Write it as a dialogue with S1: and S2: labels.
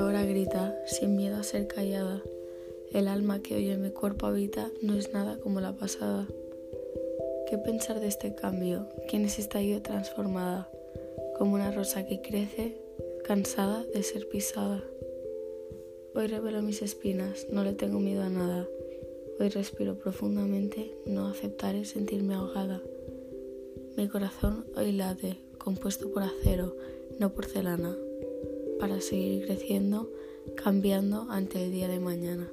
S1: ahora grita, sin miedo a ser callada. El alma que hoy en mi cuerpo habita no es nada como la pasada. ¿Qué pensar de este cambio? ¿Quién es esta yo transformada? Como una rosa que crece, cansada de ser pisada. Hoy revelo mis espinas, no le tengo miedo a nada. Hoy respiro profundamente, no aceptaré sentirme ahogada. Mi corazón hoy late, compuesto por acero, no porcelana, para seguir creciendo, cambiando ante el día de mañana.